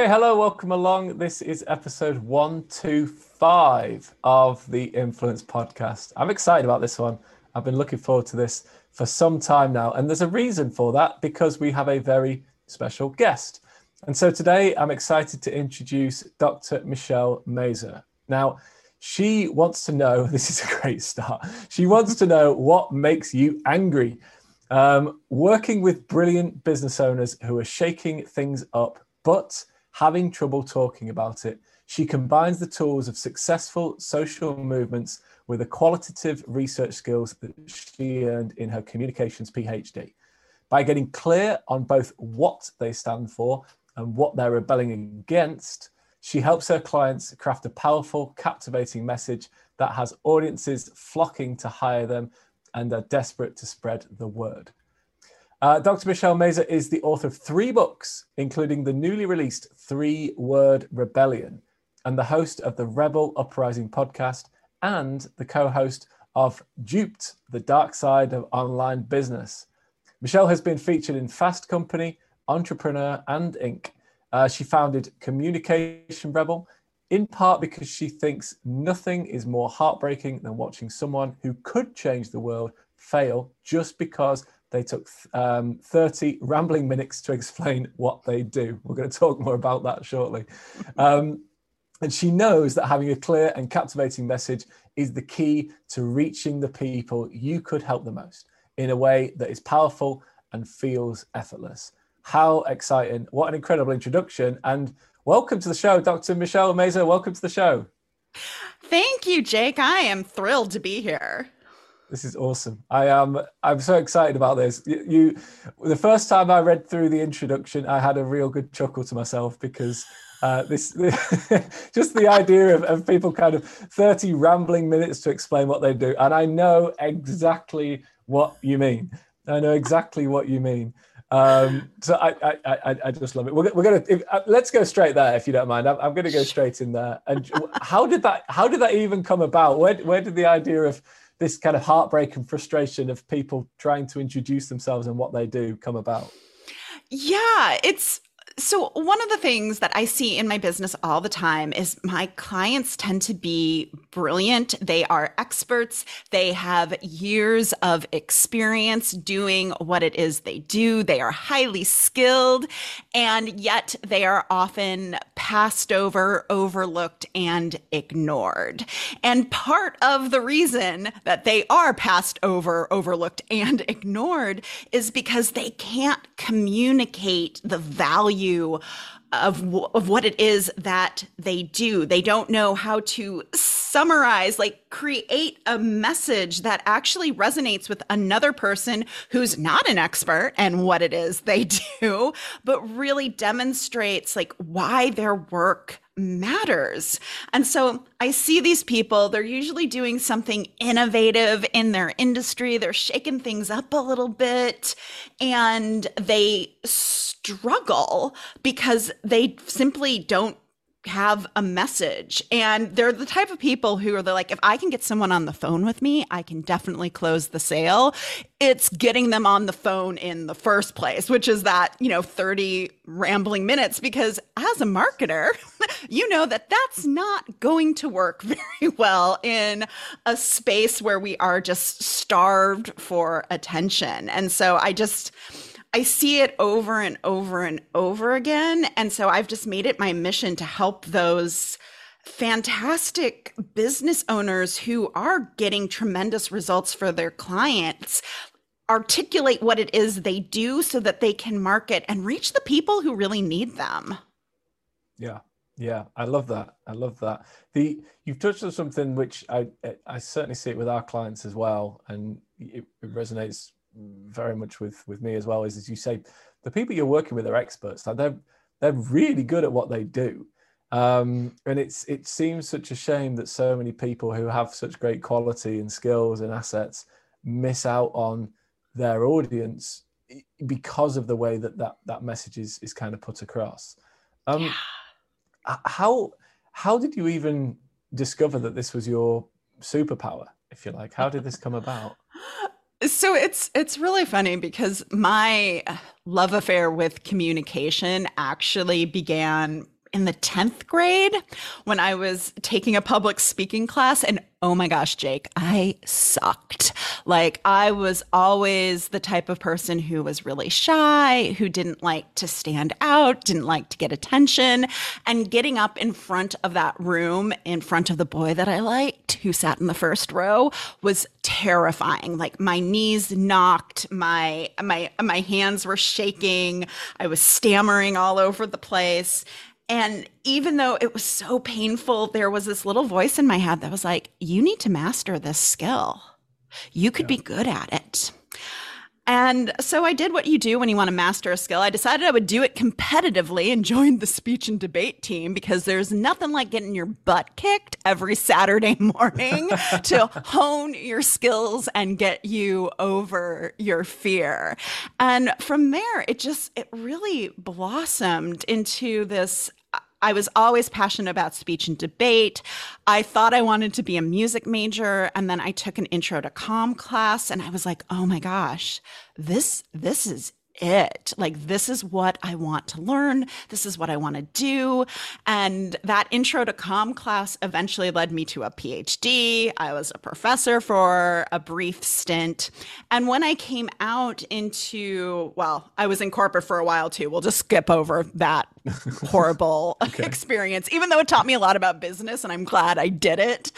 Okay, hello, welcome along. This is episode 125 of the Influence Podcast. I'm excited about this one. I've been looking forward to this for some time now, and there's a reason for that because we have a very special guest. And so today I'm excited to introduce Dr. Michelle Mazur. Now, she wants to know this is a great start. She wants to know what makes you angry. Um, working with brilliant business owners who are shaking things up, but having trouble talking about it. She combines the tools of successful social movements with the qualitative research skills that she earned in her communications PhD. By getting clear on both what they stand for and what they're rebelling against, she helps her clients craft a powerful, captivating message that has audiences flocking to hire them and are desperate to spread the word. Uh, Dr. Michelle Mazur is the author of three books, including the newly released Three Word Rebellion, and the host of the Rebel Uprising podcast and the co host of Duped, the Dark Side of Online Business. Michelle has been featured in Fast Company, Entrepreneur, and Inc. Uh, she founded Communication Rebel, in part because she thinks nothing is more heartbreaking than watching someone who could change the world fail just because they took um, 30 rambling minutes to explain what they do. We're going to talk more about that shortly. Um, and she knows that having a clear and captivating message is the key to reaching the people you could help the most in a way that is powerful and feels effortless. How exciting! What an incredible introduction. And welcome to the show, Dr. Michelle Mazur. Welcome to the show. Thank you, Jake. I am thrilled to be here. This is awesome. I am. I'm so excited about this. You, you, the first time I read through the introduction, I had a real good chuckle to myself because uh, this, just the idea of, of people kind of 30 rambling minutes to explain what they do, and I know exactly what you mean. I know exactly what you mean. Um, so I, I, I, I, just love it. We're, we're gonna if, uh, let's go straight there if you don't mind. I'm, I'm going to go straight in there. And how did that? How did that even come about? Where, where did the idea of this kind of heartbreak and frustration of people trying to introduce themselves and what they do come about? Yeah, it's so, one of the things that I see in my business all the time is my clients tend to be brilliant. They are experts. They have years of experience doing what it is they do. They are highly skilled, and yet they are often passed over, overlooked, and ignored. And part of the reason that they are passed over, overlooked, and ignored is because they can't communicate the value of of what it is that they do. They don't know how to summarize, like create a message that actually resonates with another person who's not an expert and what it is they do, but really demonstrates like why their work matters. And so I see these people, they're usually doing something innovative in their industry. They're shaking things up a little bit and they struggle because they simply don't have a message. And they're the type of people who are like if i can get someone on the phone with me i can definitely close the sale. It's getting them on the phone in the first place which is that you know 30 rambling minutes because as a marketer you know that that's not going to work very well in a space where we are just starved for attention. And so i just I see it over and over and over again. And so I've just made it my mission to help those fantastic business owners who are getting tremendous results for their clients articulate what it is they do so that they can market and reach the people who really need them. Yeah. Yeah, I love that. I love that. The you've touched on something which I I certainly see it with our clients as well, and it, it resonates very much with with me as well is as you say the people you're working with are experts. Like they're they're really good at what they do. Um, and it's it seems such a shame that so many people who have such great quality and skills and assets miss out on their audience because of the way that that, that message is, is kind of put across. Um, yeah. how how did you even discover that this was your superpower if you like? How did this come about So it's it's really funny because my love affair with communication actually began in the 10th grade when I was taking a public speaking class. And oh my gosh, Jake, I sucked. Like, I was always the type of person who was really shy, who didn't like to stand out, didn't like to get attention. And getting up in front of that room, in front of the boy that I liked, who sat in the first row, was terrifying. Like, my knees knocked, my, my, my hands were shaking, I was stammering all over the place. And even though it was so painful, there was this little voice in my head that was like, you need to master this skill. You could yeah. be good at it. And so I did what you do when you want to master a skill. I decided I would do it competitively and joined the speech and debate team because there's nothing like getting your butt kicked every Saturday morning to hone your skills and get you over your fear. And from there, it just, it really blossomed into this I was always passionate about speech and debate. I thought I wanted to be a music major and then I took an intro to comm class and I was like, "Oh my gosh, this this is it. Like, this is what I want to learn. This is what I want to do. And that intro to comm class eventually led me to a PhD. I was a professor for a brief stint. And when I came out into, well, I was in corporate for a while too. We'll just skip over that horrible experience, even though it taught me a lot about business and I'm glad I did it.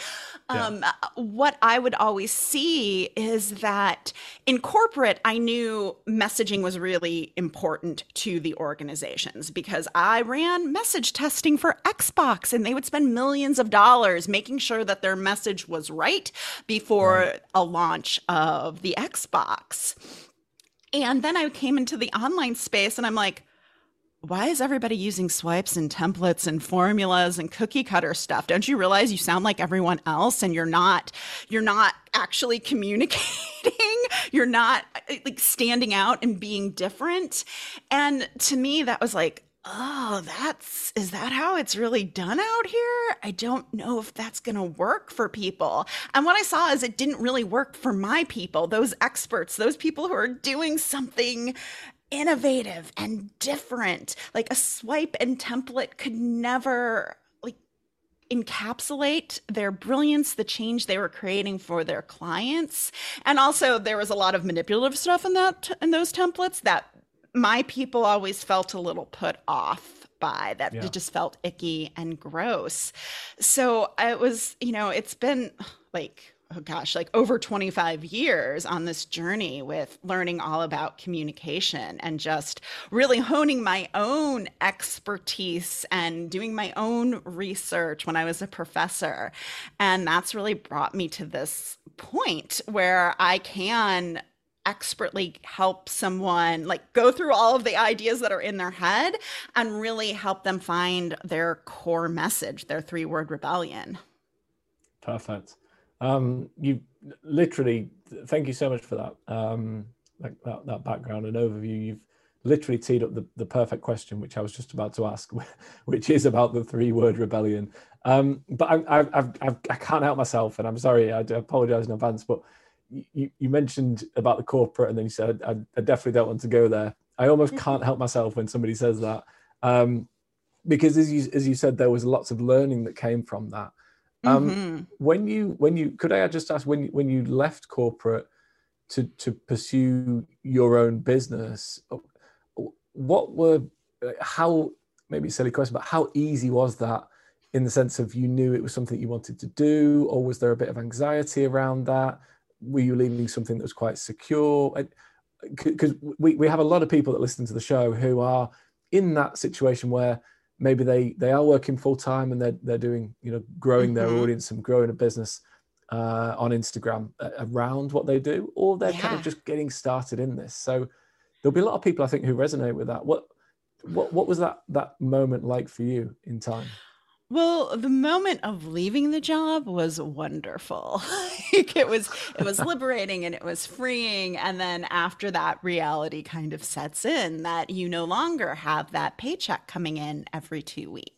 Um, What I would always see is that in corporate, I knew messaging was really important to the organizations because I ran message testing for Xbox and they would spend millions of dollars making sure that their message was right before right. a launch of the Xbox. And then I came into the online space and I'm like, why is everybody using swipes and templates and formulas and cookie cutter stuff? Don't you realize you sound like everyone else and you're not you're not actually communicating? You're not eh, like standing out and being different? And to me that was like oh that's is that how it's really done out here? I don't know if that's going to work for people. And what i saw is it didn't really work for my people those experts those people who are doing something innovative and different. Like a swipe and template could never like encapsulate their brilliance, the change they were creating for their clients. And also there was a lot of manipulative stuff in that in those templates that my people always felt a little put off by that yeah. it just felt icky and gross. So it was, you know, it's been like oh gosh, like over 25 years on this journey with learning all about communication and just really honing my own expertise and doing my own research when I was a professor. And that's really brought me to this point where I can expertly help someone like go through all of the ideas that are in their head and really help them find their core message, their three word rebellion. Perfect. Um, you literally, thank you so much for that. Um, like that, that background and overview. You've literally teed up the, the perfect question, which I was just about to ask, which is about the three word rebellion. Um, but I, I, I've, I've, I can't help myself, and I'm sorry, I apologize in advance. But you, you mentioned about the corporate, and then you said, I, I definitely don't want to go there. I almost can't help myself when somebody says that. Um, because as you, as you said, there was lots of learning that came from that. Um, mm-hmm. When you when you could I just ask when when you left corporate to to pursue your own business, what were how maybe silly question, but how easy was that in the sense of you knew it was something you wanted to do, or was there a bit of anxiety around that? Were you leaving something that was quite secure? Because we, we have a lot of people that listen to the show who are in that situation where maybe they they are working full time and they're they're doing you know growing mm-hmm. their audience and growing a business uh, on Instagram around what they do, or they're yeah. kind of just getting started in this. So there'll be a lot of people I think who resonate with that. What what what was that that moment like for you in time? Well, the moment of leaving the job was wonderful. like it was it was liberating and it was freeing and then after that reality kind of sets in that you no longer have that paycheck coming in every 2 weeks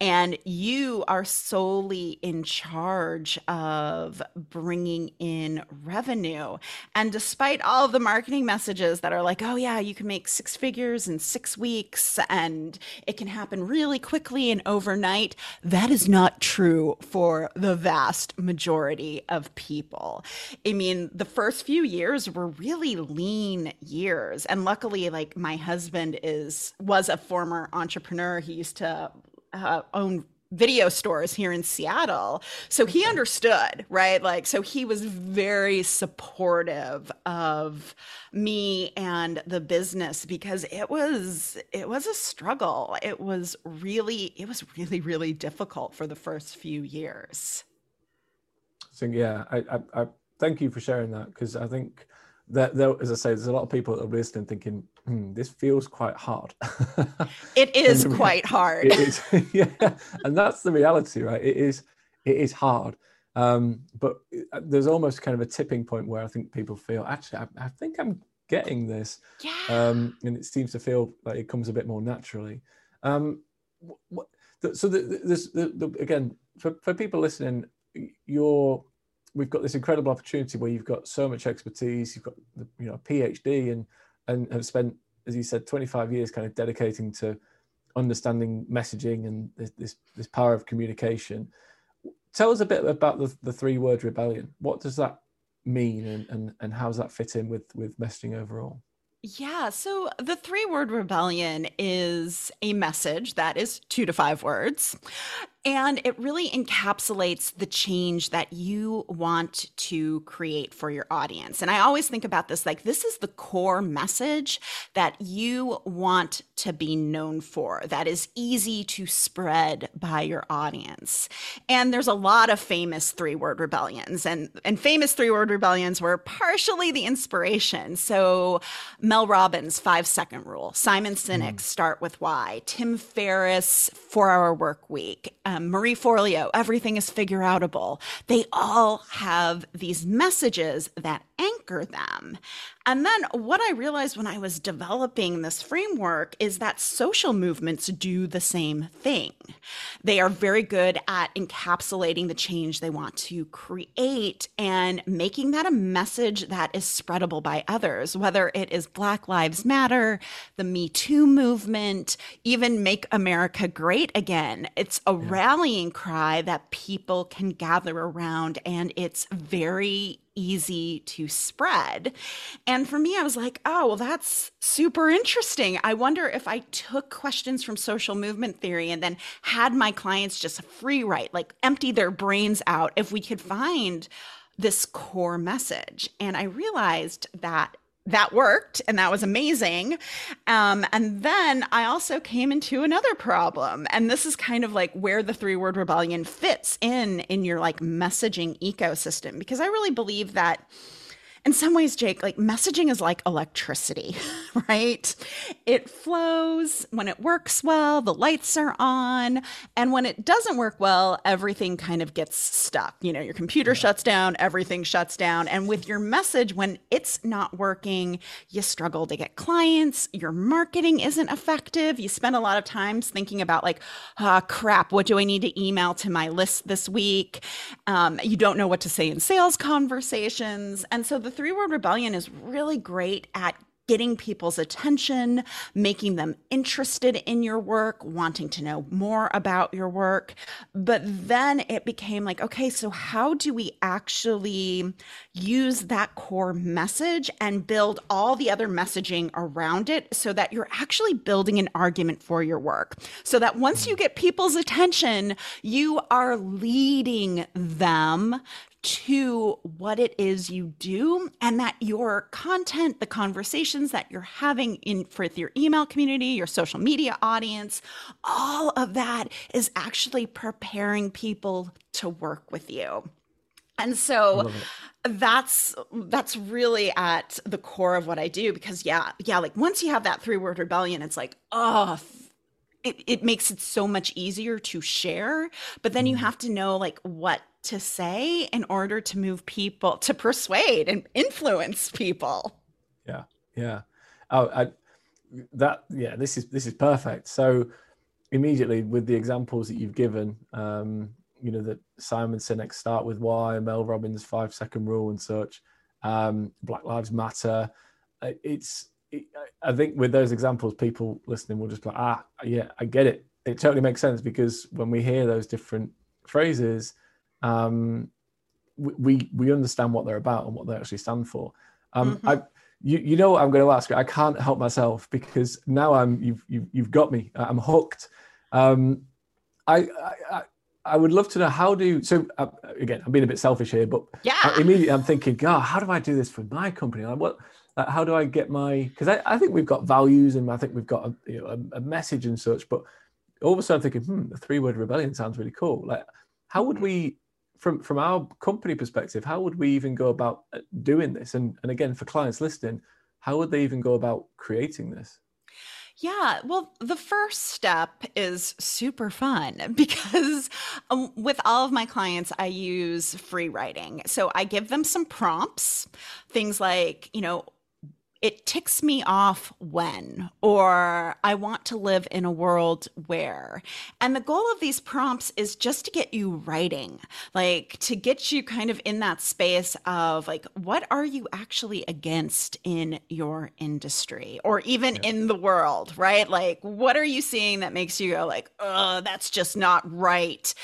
and you are solely in charge of bringing in revenue. And despite all of the marketing messages that are like, "Oh yeah, you can make six figures in 6 weeks and it can happen really quickly and overnight." That is not true for the vast majority of people. I mean, the first few years were really lean years. And luckily, like my husband is was a former entrepreneur. He used to uh, own video stores here in Seattle. So he understood, right? Like, so he was very supportive of me and the business because it was, it was a struggle. It was really, it was really, really difficult for the first few years. So, yeah, I, I, I thank you for sharing that because I think that there, as I say, there's a lot of people that are listening thinking, hmm, this feels quite hard. it is quite hard. It is, yeah, and that's the reality, right? It is, it is hard. Um, but uh, there's almost kind of a tipping point where I think people feel, actually, I, I think I'm getting this, yeah. um, and it seems to feel like it comes a bit more naturally. Um, what, so the, this, the, the, again, for, for people listening, you're we've got this incredible opportunity where you've got so much expertise, you've got the, you know a PhD, and and have spent, as you said, 25 years kind of dedicating to understanding messaging and this this, this power of communication. Tell us a bit about the, the three word rebellion. What does that mean, and, and and how does that fit in with with messaging overall? Yeah. So the three word rebellion is a message that is two to five words. And it really encapsulates the change that you want to create for your audience. And I always think about this like, this is the core message that you want to be known for, that is easy to spread by your audience. And there's a lot of famous three word rebellions, and, and famous three word rebellions were partially the inspiration. So, Mel Robbins, five second rule, Simon Sinek, mm. start with why, Tim Ferriss, four hour work week um, Um, Marie Forleo, everything is figure outable. They all have these messages that anchor them. And then what I realized when I was developing this framework is that social movements do the same thing. They are very good at encapsulating the change they want to create and making that a message that is spreadable by others, whether it is Black Lives Matter, the Me Too movement, even Make America Great Again. It's a yeah. rallying cry that people can gather around, and it's very easy to spread. And for me, I was like, oh, well, that's super interesting. I wonder if I took questions from social movement theory and then had my clients just free write, like empty their brains out, if we could find this core message. And I realized that that worked and that was amazing. Um, and then I also came into another problem. And this is kind of like where the three word rebellion fits in in your like messaging ecosystem, because I really believe that in some ways, Jake, like messaging is like electricity, right? It flows when it works well, the lights are on. And when it doesn't work well, everything kind of gets stuck. You know, your computer yeah. shuts down, everything shuts down. And with your message, when it's not working, you struggle to get clients, your marketing isn't effective. You spend a lot of times thinking about, like, ah, oh, crap, what do I need to email to my list this week? Um, you don't know what to say in sales conversations. And so the three word rebellion is really great at getting people's attention, making them interested in your work, wanting to know more about your work. But then it became like, okay, so how do we actually use that core message and build all the other messaging around it so that you're actually building an argument for your work? So that once you get people's attention, you are leading them to what it is you do and that your content the conversations that you're having in with your email community your social media audience all of that is actually preparing people to work with you. And so that's that's really at the core of what I do because yeah yeah like once you have that three word rebellion it's like oh it, it makes it so much easier to share. But then you mm-hmm. have to know like what to say in order to move people to persuade and influence people. Yeah yeah. Oh I, that yeah this is this is perfect. So immediately with the examples that you've given um you know that simon sinek start with why mel robbins five second rule and such um black lives matter. It's it, i think with those examples people listening will just be like ah yeah i get it. It totally makes sense because when we hear those different phrases um, we we understand what they're about and what they actually stand for. Um, mm-hmm. I, you, you know what I'm going to ask. I can't help myself because now I'm you've you've, you've got me. I'm hooked. Um, I, I I would love to know how do so uh, again I'm being a bit selfish here, but yeah, immediately I'm thinking, God, how do I do this for my company? Like what? Like how do I get my? Because I, I think we've got values and I think we've got a, you know, a, a message and such, but all of a sudden I'm thinking, hmm, the three word rebellion sounds really cool. Like how would we from from our company perspective, how would we even go about uh, doing this? And and again, for clients listening, how would they even go about creating this? Yeah, well, the first step is super fun because um, with all of my clients, I use free writing. So I give them some prompts, things like, you know, it ticks me off when, or I want to live in a world where. And the goal of these prompts is just to get you writing, like to get you kind of in that space of like, what are you actually against in your industry or even yeah. in the world, right? Like, what are you seeing that makes you go like, oh, that's just not right?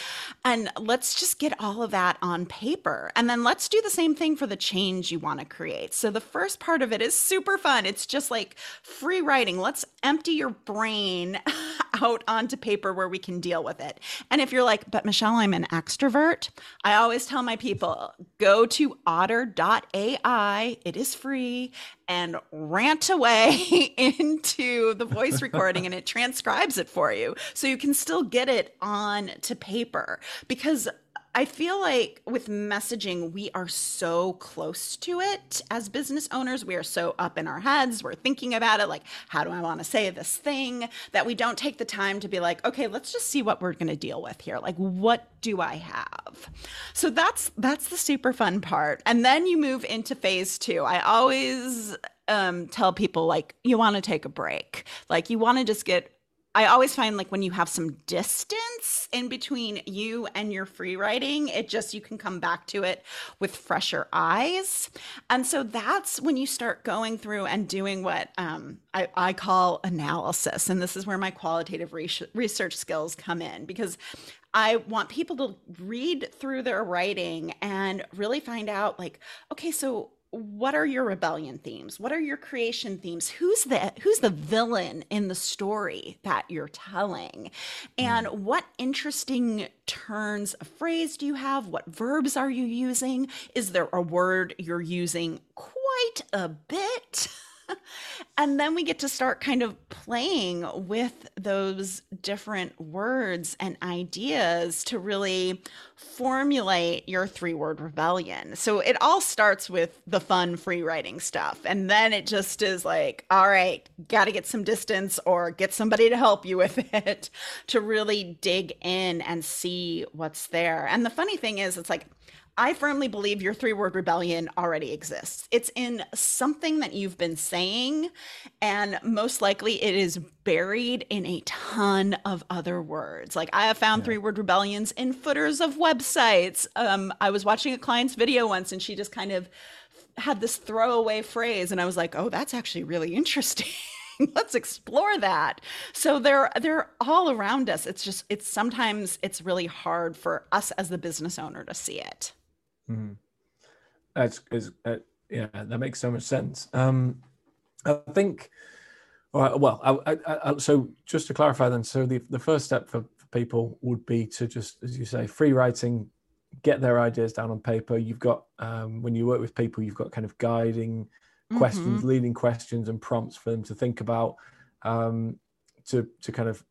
And let's just get all of that on paper. And then let's do the same thing for the change you want to create. So the first part of it is super super fun. It's just like free writing. Let's empty your brain out onto paper where we can deal with it. And if you're like, but Michelle, I'm an extrovert, I always tell my people go to otter.ai, it is free, and rant away into the voice recording and it transcribes it for you. So you can still get it on to paper because I feel like with messaging, we are so close to it as business owners. We are so up in our heads. We're thinking about it like, how do I want to say this thing? That we don't take the time to be like, okay, let's just see what we're going to deal with here. Like, what do I have? So that's that's the super fun part. And then you move into phase two. I always um, tell people like, you want to take a break. Like, you want to just get I always find like when you have some distance in between you and your free writing, it just you can come back to it with fresher eyes. And so that's when you start going through and doing what um, I, I, call analysis. And this is where my qualitative research skills come in because I want people to read through their writing and really find out like, okay, so what are your rebellion themes? What are your creation themes? Who's the who's the villain in the story that you're telling? And mm. what interesting turns of phrase do you have? What verbs are you using? Is there a word you're using quite a bit and then we get to start kind of playing with those different words and ideas to really formulate your three word rebellion. So it all starts with the fun free writing stuff. And then it just is like, all right, got to get some distance or get somebody to help you with it to really dig in and see what's there. And the funny thing is, it's like, I firmly believe your three word rebellion already exists. It's in something that you've been saying, and most likely it is buried in a ton of other words. Like I have found yeah. three word rebellions in footers of websites. Um, I was watching a client's video once, and she just kind of had this throwaway phrase, and I was like, oh, that's actually really interesting. let's explore that so they're they're all around us it's just it's sometimes it's really hard for us as the business owner to see it Mm. That's is uh, yeah, that makes so much sense. Um, I think. All right, well, I, I, I, so just to clarify, then, so the the first step for, for people would be to just, as you say, free writing, get their ideas down on paper. You've got um, when you work with people, you've got kind of guiding mm-hmm. questions, leading questions, and prompts for them to think about. Um, to to kind of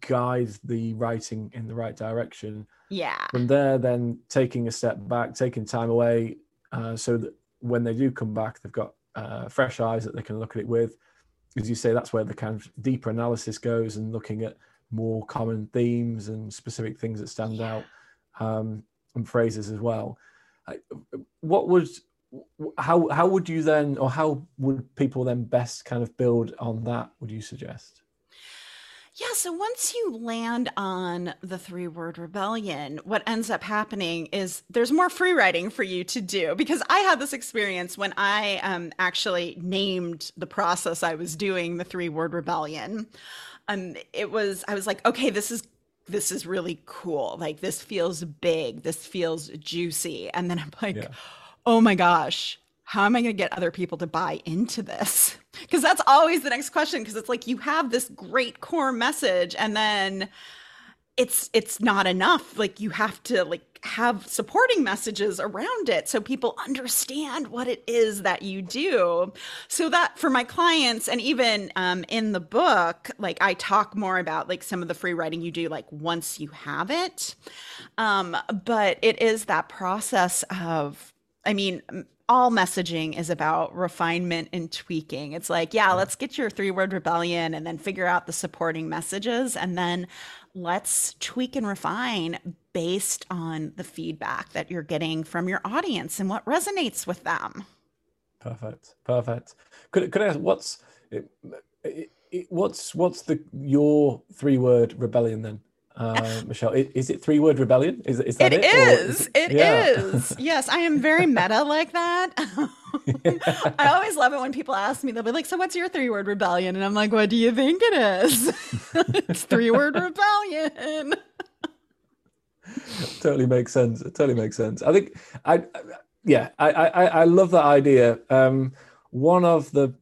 guide the writing in the right direction. Yeah. From there, then taking a step back, taking time away, uh, so that when they do come back, they've got uh, fresh eyes that they can look at it with. As you say, that's where the kind of deeper analysis goes and looking at more common themes and specific things that stand yeah. out um, and phrases as well. What would how how would you then or how would people then best kind of build on that would you suggest yeah, so once you land on the three word rebellion, what ends up happening is there's more free writing for you to do. Because I had this experience when I um, actually named the process I was doing the three word rebellion. Um, it was, I was like, okay, this is this is really cool. Like this feels big. This feels juicy. And then I'm like, yeah. oh my gosh, how am I going to get other people to buy into this? Because that's always the next question. Because it's like you have this great core message, and then it's it's not enough. Like you have to like have supporting messages around it so people understand what it is that you do. So that for my clients, and even um, in the book, like I talk more about like some of the free writing you do, like once you have it. Um, but it is that process of I mean, all messaging is about refinement and tweaking. It's like, yeah, let's get your three word rebellion and then figure out the supporting messages. And then let's tweak and refine based on the feedback that you're getting from your audience and what resonates with them. Perfect. Perfect. Could, could I ask what's, what's, what's the, your three word rebellion then? Uh, Michelle. Is it three word rebellion? Is, is that it? It is. is it yeah. is. Yes, I am very meta like that. I always love it when people ask me, they'll be like, So what's your three word rebellion? And I'm like, What do you think it is? it's three word rebellion. totally makes sense. It totally makes sense. I think I, yeah, I, I, I love that idea. Um, one of the,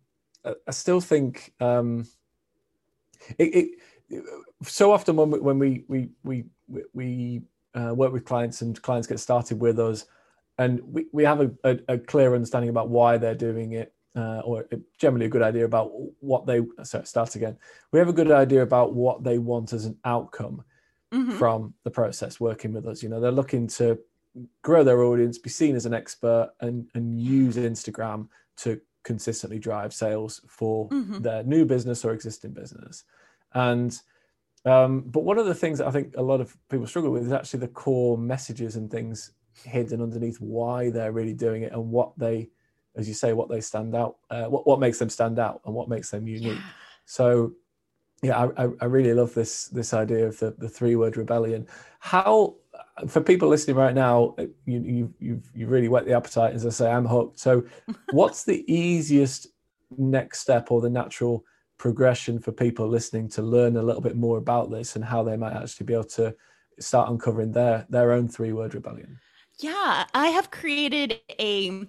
I still think, um, it, it so often when we, when we we we we uh, work with clients and clients get started with us, and we, we have a, a, a clear understanding about why they're doing it, uh, or generally a good idea about what they. Sorry, start again. We have a good idea about what they want as an outcome mm-hmm. from the process working with us. You know, they're looking to grow their audience, be seen as an expert, and and use Instagram to consistently drive sales for mm-hmm. their new business or existing business, and um, but one of the things that I think a lot of people struggle with is actually the core messages and things hidden underneath why they're really doing it and what they, as you say, what they stand out, uh, what what makes them stand out and what makes them unique. Yeah. So, yeah, I, I really love this this idea of the the three word rebellion. How for people listening right now, you you you've you really whet the appetite. As I say, I'm hooked. So, what's the easiest next step or the natural progression for people listening to learn a little bit more about this and how they might actually be able to start uncovering their their own three word rebellion yeah i have created a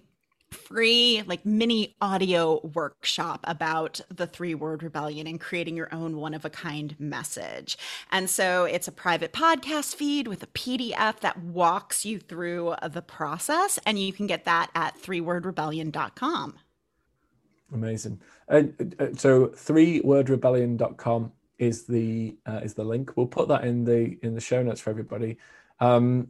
free like mini audio workshop about the three word rebellion and creating your own one of a kind message. And so it's a private podcast feed with a PDF that walks you through the process and you can get that at threewordrebellion.com. Amazing. And uh, so threewordrebellion.com is the uh, is the link. We'll put that in the in the show notes for everybody. Um,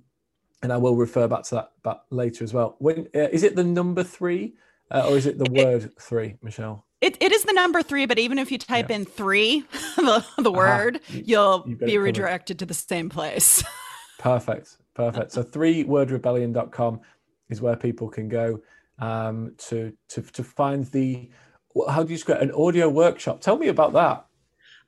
and I will refer back to that back later as well. When uh, is it the number three, uh, or is it the word three, Michelle? It, it is the number three, but even if you type yeah. in three, the, the word, you'll be redirected to the same place. Perfect. Perfect. So threewordrebellion.com is where people can go um, to, to, to find the, how do you describe an audio workshop? Tell me about that.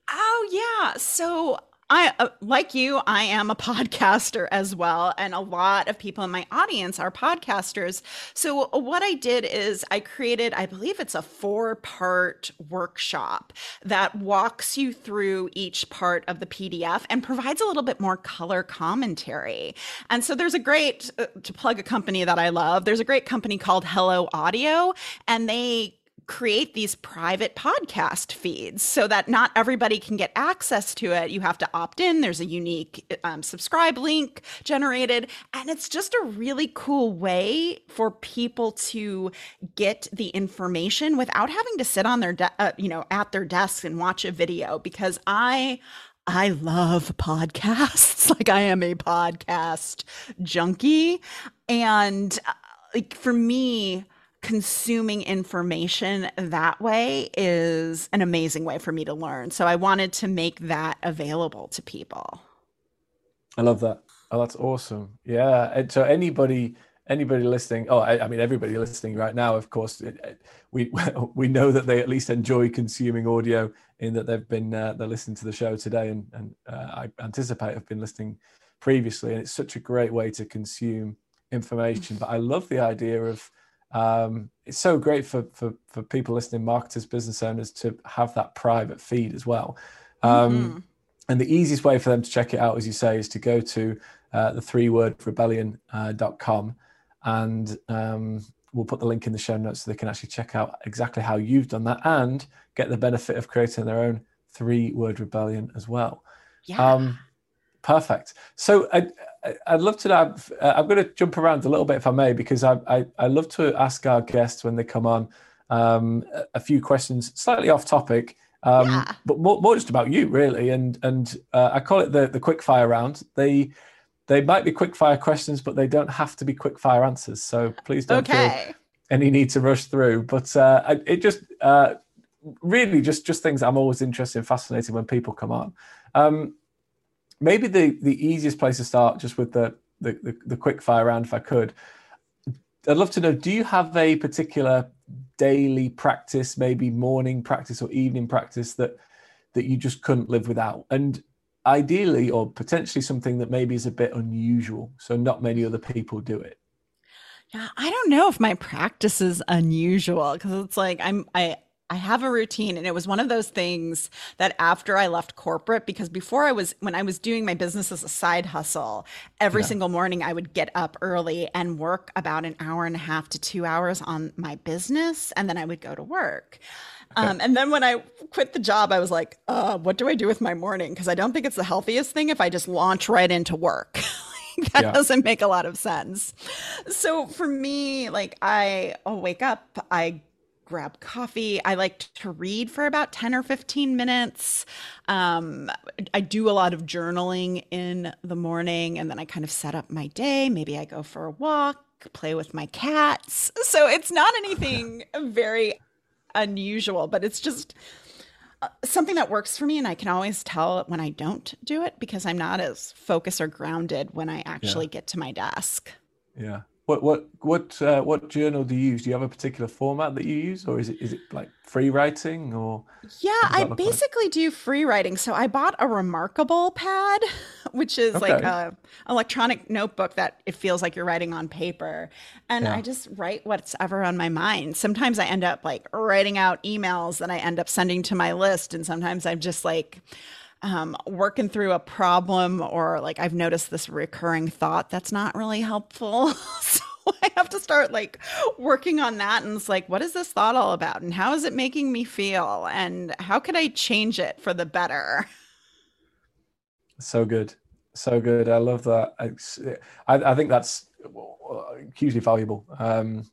Oh, yeah. So I uh, like you, I am a podcaster as well, and a lot of people in my audience are podcasters. So what I did is I created, I believe it's a four-part workshop that walks you through each part of the PDF and provides a little bit more color commentary. And so there's a great uh, to plug a company that I love. There's a great company called Hello Audio, and they create these private podcast feeds so that not everybody can get access to it. You have to opt in. There's a unique um, subscribe link generated. And it's just a really cool way for people to get the information without having to sit on their, de- uh, you know, at their desks and watch a video because I, I love podcasts. like I am a podcast junkie. And uh, like for me, consuming information that way is an amazing way for me to learn. So I wanted to make that available to people. I love that. Oh, that's awesome. Yeah. And so anybody anybody listening oh I, I, mean everybody listening right now of course it, we we know that they at least enjoy consuming audio in that they've been uh, they're listening to the show today and and uh, i anticipate have been listening previously and it's such a great way to consume information but i love the idea of um, it's so great for, for for people listening, marketers, business owners, to have that private feed as well. Um, mm-hmm. And the easiest way for them to check it out, as you say, is to go to uh, the three word rebellion.com uh, and um, we'll put the link in the show notes so they can actually check out exactly how you've done that and get the benefit of creating their own three word rebellion as well. Yeah. Um, perfect. So, uh, I'd love to have, uh, I'm going to jump around a little bit if I may, because I, I, I love to ask our guests when they come on um, a, few questions slightly off topic, um, yeah. but more, more just about you really. And, and uh, I call it the, the quick fire round. They, they might be quick fire questions, but they don't have to be quick fire answers. So please don't okay. feel any need to rush through. But uh, it just uh, really just, just things I'm always interested in, fascinating when people come on. Um, maybe the the easiest place to start just with the the, the, the quick fire round if i could. I'd love to know do you have a particular daily practice maybe morning practice or evening practice that that you just couldn't live without? And ideally or potentially something that maybe is a bit unusual so not many other people do it. Yeah i don't know if my practice is unusual because it's like i'm i I have a routine and it was one of those things that after I left corporate because before I was when I was doing my business as a side hustle every yeah. single morning I would get up early and work about an hour and a half to 2 hours on my business and then I would go to work. Okay. Um, and then when I quit the job, I was like, uh, what do I do with my morning? Because I don't think it's the healthiest thing if I just launch right into work. that yeah. doesn't make a lot of sense. So for me, like I, I'll wake up, I grab coffee. I like to read for about 10 or 15 minutes. Um, I do a lot of journaling in the morning and then I kind of set up my day. Maybe I go for a walk, play with my cats. So it's not anything very unusual, but it's just uh, something that works for me. And I can always tell when I don't do it because I'm not as focused or grounded when I actually yeah. get to my desk. Yeah. What what what uh, what journal do you use? Do you have a particular format that you use, or is it is it like free writing or? Yeah, I basically like? do free writing. So I bought a Remarkable pad, which is okay. like a electronic notebook that it feels like you're writing on paper, and yeah. I just write what's ever on my mind. Sometimes I end up like writing out emails that I end up sending to my list, and sometimes I'm just like um, working through a problem or like I've noticed this recurring thought that's not really helpful. so I have to start like working on that. And it's like, what is this thought all about? And how is it making me feel? And how can I change it for the better? So good. So good. I love that. I, I think that's hugely valuable. Um,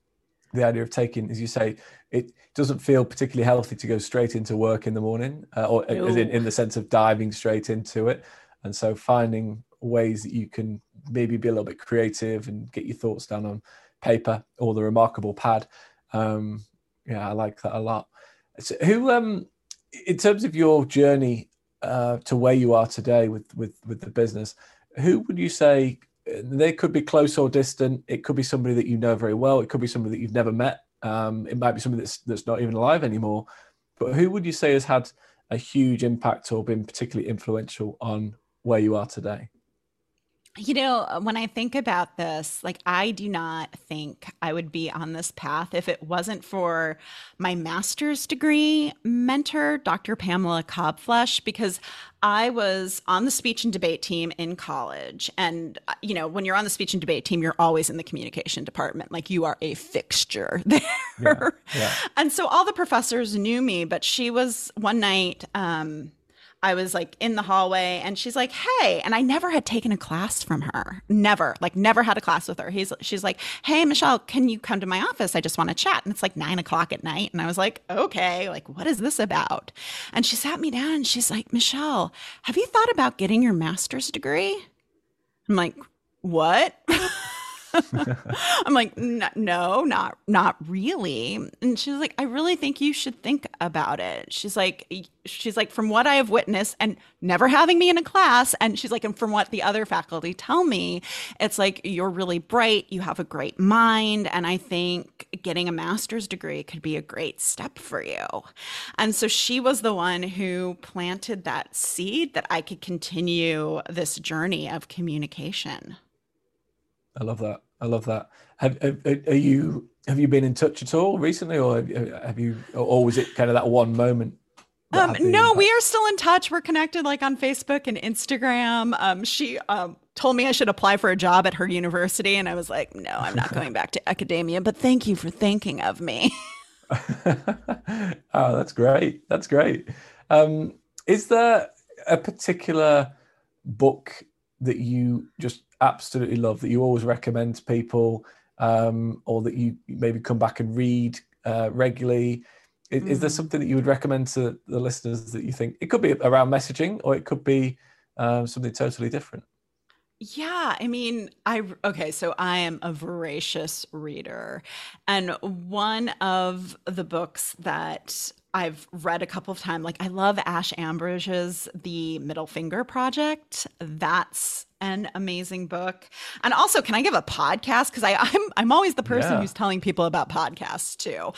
the idea of taking, as you say, it doesn't feel particularly healthy to go straight into work in the morning, uh, or no. in, in the sense of diving straight into it. And so finding ways that you can maybe be a little bit creative and get your thoughts down on paper or the remarkable pad. Um, yeah, I like that a lot. So who, um, in terms of your journey uh, to where you are today with with with the business, who would you say they could be close or distant? It could be somebody that you know very well. It could be somebody that you've never met. Um, it might be somebody that's that's not even alive anymore. But who would you say has had a huge impact or been particularly influential on where you are today? You know, uh, when I think about this, like I do not think I would be on this path if it wasn't for my master's degree mentor, Dr. Pamela Cobflesh, because I was on the speech and debate team in college. And, uh, you know, when you're on the speech and debate team, you're always in the communication department. Like you are a fixture there. Yeah, yeah. And so all the professors knew me, but she was one night, um, I was like in the hallway and she's like, Hey, and I never had taken a class from her. Never, like never had a class with her. He's, she's like, Hey, Michelle, can you come to my office? I just want to chat. And it's like nine o'clock at night. And I was like, okay, like, what is this about? And she sat me down and she's like, Michelle, have you thought about getting your master's degree? I'm like, what? I'm like, no, not not really. And she's like, I really think you should think about it. She's like, she's like, from what I have witnessed, and never having me in a class, and she's like, and from what the other faculty tell me, it's like you're really bright, you have a great mind, and I think getting a master's degree could be a great step for you. And so she was the one who planted that seed that I could continue this journey of communication. I love that. I love that. Have, have are you have you been in touch at all recently, or have, have you, or was it kind of that one moment? Um, no, impact? we are still in touch. We're connected like on Facebook and Instagram. Um, she um, told me I should apply for a job at her university, and I was like, no, I'm not going back to academia. But thank you for thinking of me. oh, that's great. That's great. Um, is there a particular book that you just absolutely love that you always recommend to people um, or that you maybe come back and read uh, regularly? Is, mm. is, there mm. something that you would recommend to the listeners that you think it could be around messaging or it could be um, something totally different? Yeah, I mean, I okay, so I am a voracious reader. And one of the books that I've read a couple of times. Like I love Ash Ambirge's The Middle Finger Project. That's an amazing book. And also, can I give a podcast? Because I'm I'm always the person yeah. who's telling people about podcasts too.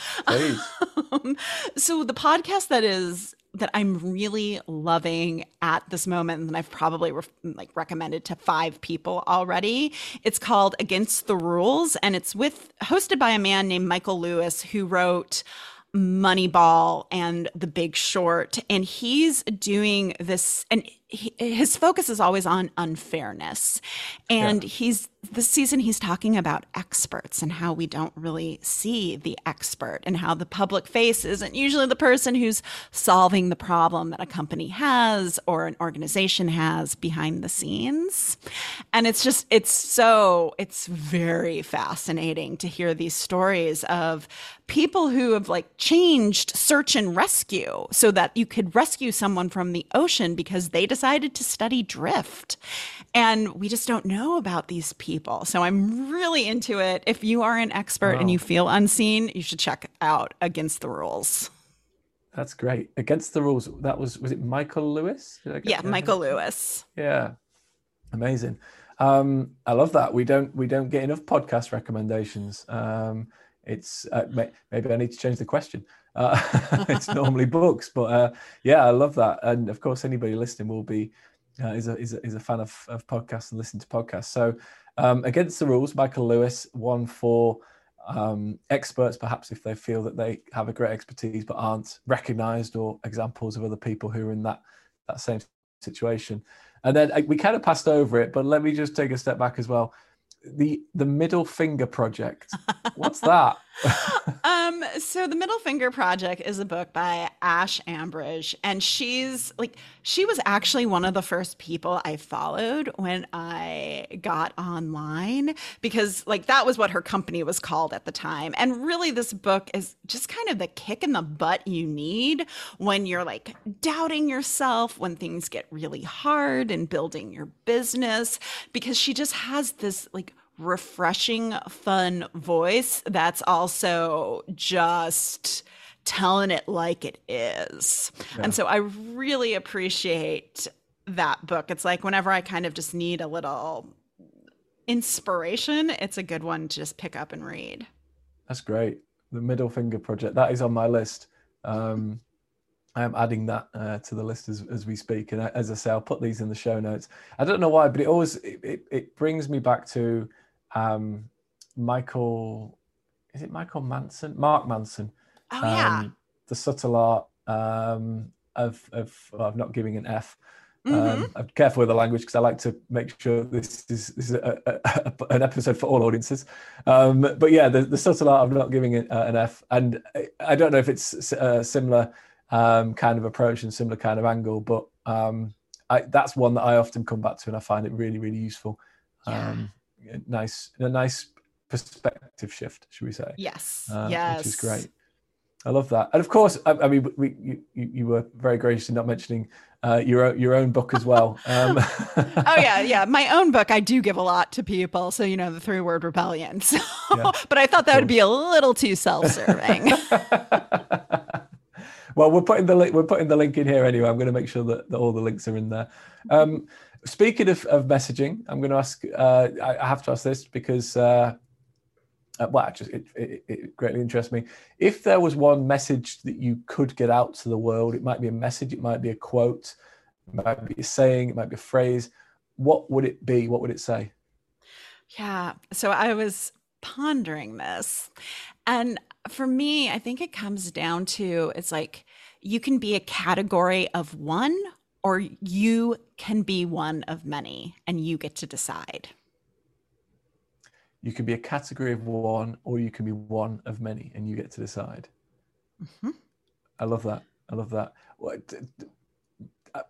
um, so the podcast that is that I'm really loving at this moment, and I've probably re- like recommended to five people already. It's called Against the Rules, and it's with hosted by a man named Michael Lewis, who wrote Moneyball and The Big Short. And he's doing this, and he, his focus is always on unfairness. And yeah. he's this season he's talking about experts and how we don't really see the expert and how the public face isn't usually the person who's solving the problem that a company has or an organization has behind the scenes. And it's just it's so it's very fascinating to hear these stories of people who have like changed search and rescue so that you could rescue someone from the ocean because they decided to study drift. And we just don't know about these people. So I'm really into it. If you are an expert wow. and you feel unseen, you should check out Against the Rules. That's great. Against the Rules. That was, was it Michael Lewis? Yeah, Michael Lewis. Yeah. Amazing. Um, I love that. We don't we don't get enough podcast recommendations. Um, it's uh, may, maybe I need to change the question. Uh, it's normally books, but uh, yeah, I love that. And of course, anybody listening will be uh, is a is a, is a fan of, of podcasts and listen to podcasts. So, um, against the rules, Michael Lewis, one for um, experts, perhaps if they feel that they have a great expertise but aren't recognised, or examples of other people who are in that that same situation. And then uh, we kind of passed over it, but let me just take a step back as well. The the middle finger project. What's that? um, so the Middle Finger Project is a book by Ash Ambirge, and she's like she was actually one of the first people I followed when I got online because like that was what her company was called at the time. And really this book is just kind of the kick in the butt you need when you're like doubting yourself, when things get really hard and building your business because she just has this like refreshing, fun voice that's also just telling it like it is. Yeah. And so I really appreciate that book. It's like whenever I kind of just need a little inspiration, it's a good one to just pick up and read. That's great. The Middle Finger Project, that is on my list. Um, I am adding that uh, to the list as, as we speak. And as I say, I'll put these in the show notes. I don't know why, but it always it, it, it brings me back to um, Michael, is it Michael Manson? Mark Manson. Oh um, yeah. The subtle art um, of of, of not giving an F. Um, mm-hmm. I'm careful with the language because I like to make sure this is, this is a, a, a, an episode for all audiences. Um, but yeah, the, the, subtle art of not giving it uh, an F, and I, I, don't know if it's a similar um, kind of approach and similar kind of angle, but um, I, that's one that I often come back to, and I find it really, really useful. Yeah. Nice, a nice perspective shift, should we say? Yes. Uh, yes. Which is great. I love that, and of course, I, I mean, we, you, you were very gracious in not mentioning uh, your your own book as well. Um, oh yeah, yeah, my own book. I do give a lot to people, so you know the three word rebellion. So, yeah. but I thought that would be a little too self serving. well, we're putting the link. We're putting the link in here anyway. I'm going to make sure that, that all the links are in there. Um, Speaking of, of messaging, I'm going to ask. Uh, I have to ask this because, uh, uh, well, it, it, it, greatly interests me. If there was one message that you could get out to the world, it might be a message, it might be a quote, it might be a saying, it might be a phrase. What would it be? What would it say? Yeah. So I was pondering this, and for me, I think it comes down to it's like you can be a category of one or you can be one of many and you get to decide. You can be a category of one or you can be one of many and you get to decide. Mm-hmm. I love that. I love that. Uh,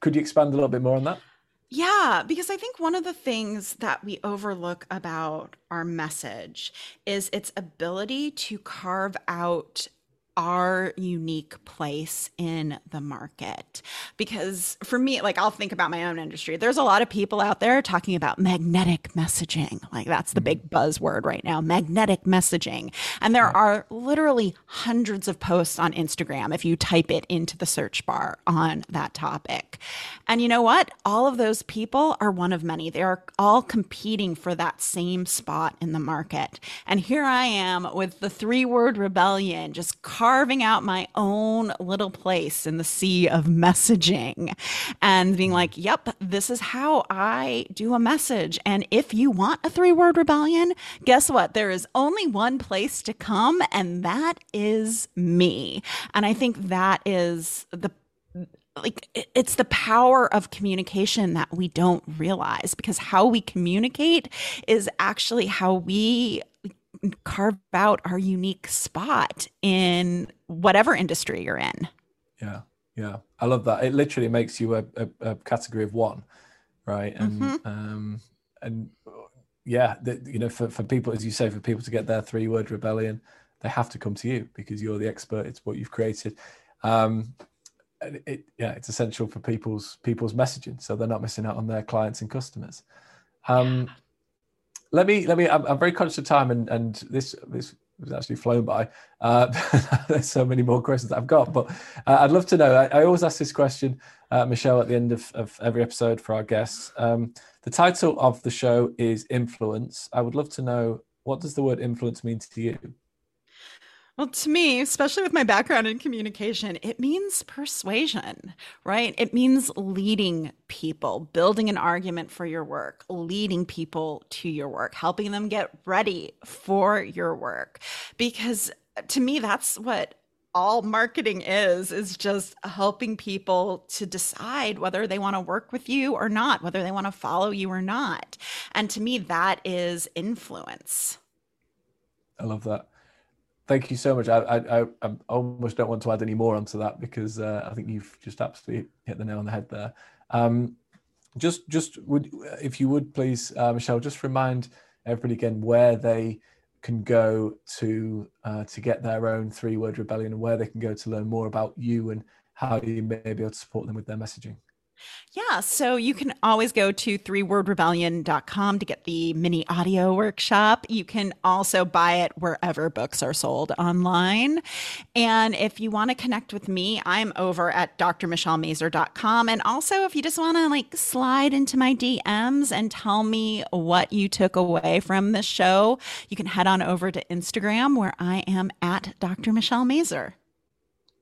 could you expand a little bit more on that? Yeah, because I think one of the things that we overlook about our message is its ability to carve out our unique place in the market. Because for me, like I'll think about my own industry. There's a lot of people out there talking about magnetic messaging. Like that's the mm-hmm. big buzzword right now, magnetic messaging. And there are literally hundreds of posts on Instagram if you type it into the search bar on that topic. And you know what? All of those people are one of many. They are all competing for that same spot in the market. And here I am with the three word rebellion just carving out my own little place in the sea of messaging and being mm. like, yep, this is how I do a message. And if you want a three word rebellion, guess what? There is only one place to come, and that is me. And I think that is the like it's the power of communication that we don't realize because how we communicate is actually how we carve out our unique spot in whatever industry you're in. Yeah, yeah, I love that. It literally makes you a, a, a category of one, right? And mm-hmm. um, and yeah, the, you know, for for people, as you say, for people to get their three word rebellion, they have to come to you because you're the expert. It's what you've created. Um, it, it, yeah, it's essential for people's people's messaging, so they're not missing out on their clients and customers. Um, yeah let me let me. I'm, I'm, very conscious of time, and and this this was actually flown by. Uh, there's so many more questions I've got, but uh, I'd love to know. I, I always ask this question, uh, Michelle, at the end of, of every episode for our guests. Um, the title of the show is influence. I would love to know what does the word influence mean to you. Well, to me, especially with my background in communication, it means persuasion, right? It means leading people, building an argument for your work, leading people to your work, helping them get ready for your work. Because uh, to me, that's what all marketing is is just helping people to decide whether they want to work with you or not whether they want to follow you or not and to me that is influence i love that thank you so much. I, I, I, almost don't want to add any more onto that because uh, I think you've just absolutely hit the nail on the head there. Um, just, just would if you would please, uh, Michelle, just remind everybody again where they can go to uh, to get their own three word rebellion and where they can go to learn more about you and how you may be able to support them with their messaging. Yeah, so you can always go to threewordrebellion.com to get the mini audio workshop. You can also buy it wherever books are sold online. And if you want to connect with me, I'm over at drmichellemazur.com. And also, if you just want to like slide into my DMs and tell me what you took away from the show, you can head on over to Instagram where I am at Dr. Michelle Mazur.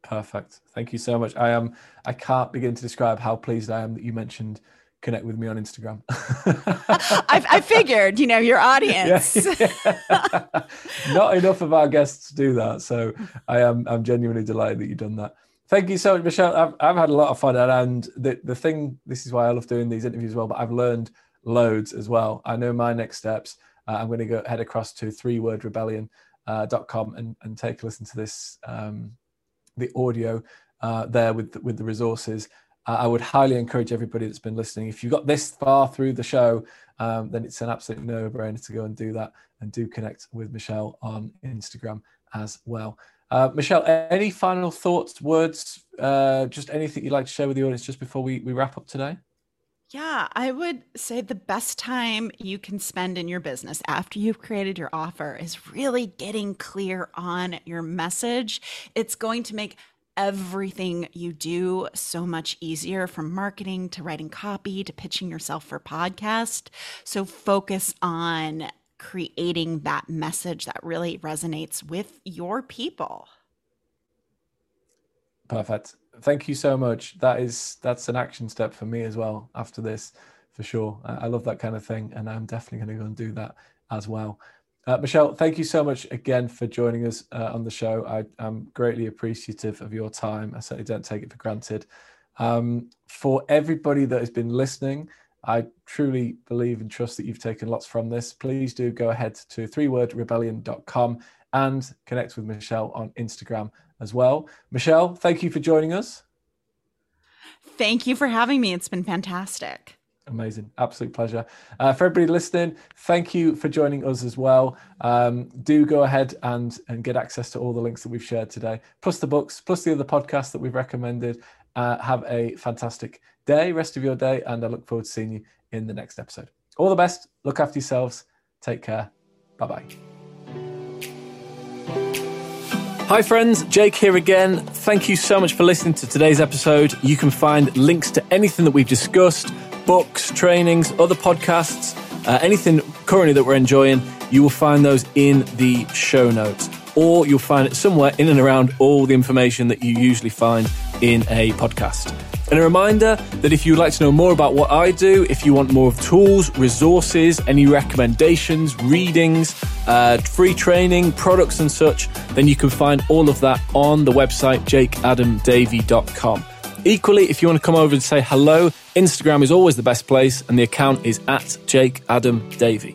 Perfect. Thank you so much. I am. I can't begin to describe how pleased I am that you mentioned connect with me on Instagram. I, I, figured, you know, your audience. Yeah, yeah. Not enough of our guests do that, so I am. I'm genuinely delighted that you've done that. Thank you so much, Michelle. I've, I've had a lot of fun, and the the thing. This is why I love doing these interviews as well. But I've learned loads as well. I know my next steps. Uh, I'm going to go head across to three word rebellion.com uh, .com and, and take a listen to this um, the audio uh, there with with the resources. Uh, I would highly encourage everybody that's been listening. If you got this far through the show, um, then it's an absolute no-brainer to go and do that, and do connect with Michelle on Instagram as well. Uh, Michelle, any final thoughts, words, uh, just anything you'd like to share with the audience just before we, we wrap up today? Yeah, I would say the best time you can spend in your business after you've created your offer is really getting clear on your message. It's going to make everything you do so much easier from marketing to writing copy to pitching yourself for podcast. So focus on creating that message that really resonates with your people. Perfect thank you so much. That is that's an action step for me as well after this, for sure. I, I love that kind of thing, and I'm definitely going to go and do that as well. Uh, Michelle, thank you so much again for joining us uh, on the show. I, am greatly appreciative of your time. I certainly don't take it for granted. Um, for everybody that has been listening, I truly believe and trust that you've taken lots from this. Please do go ahead to threewordrebellion.com and connect with Michelle on Instagram as well. Michelle, thank you for joining us. Thank you for having me. It's been fantastic. Amazing. Absolute pleasure. Uh, for everybody listening, thank you for joining us as well. Um, do go ahead and, and get access to all the links that we've shared today, plus the books, plus the other podcasts that we've recommended. Uh, have a fantastic day, rest of your day, and I look forward to seeing you in the next episode. All the best. Look after yourselves. Take care. Bye bye. Hi, friends, Jake here again. Thank you so much for listening to today's episode. You can find links to anything that we've discussed books, trainings, other podcasts, uh, anything currently that we're enjoying. You will find those in the show notes, or you'll find it somewhere in and around all the information that you usually find in a podcast. And a reminder that if you'd like to know more about what I do, if you want more of tools, resources, any recommendations, readings, uh, free training, products, and such, then you can find all of that on the website jakeadamdavy.com. Equally, if you want to come over and say hello, Instagram is always the best place, and the account is at Jake Adam Davy.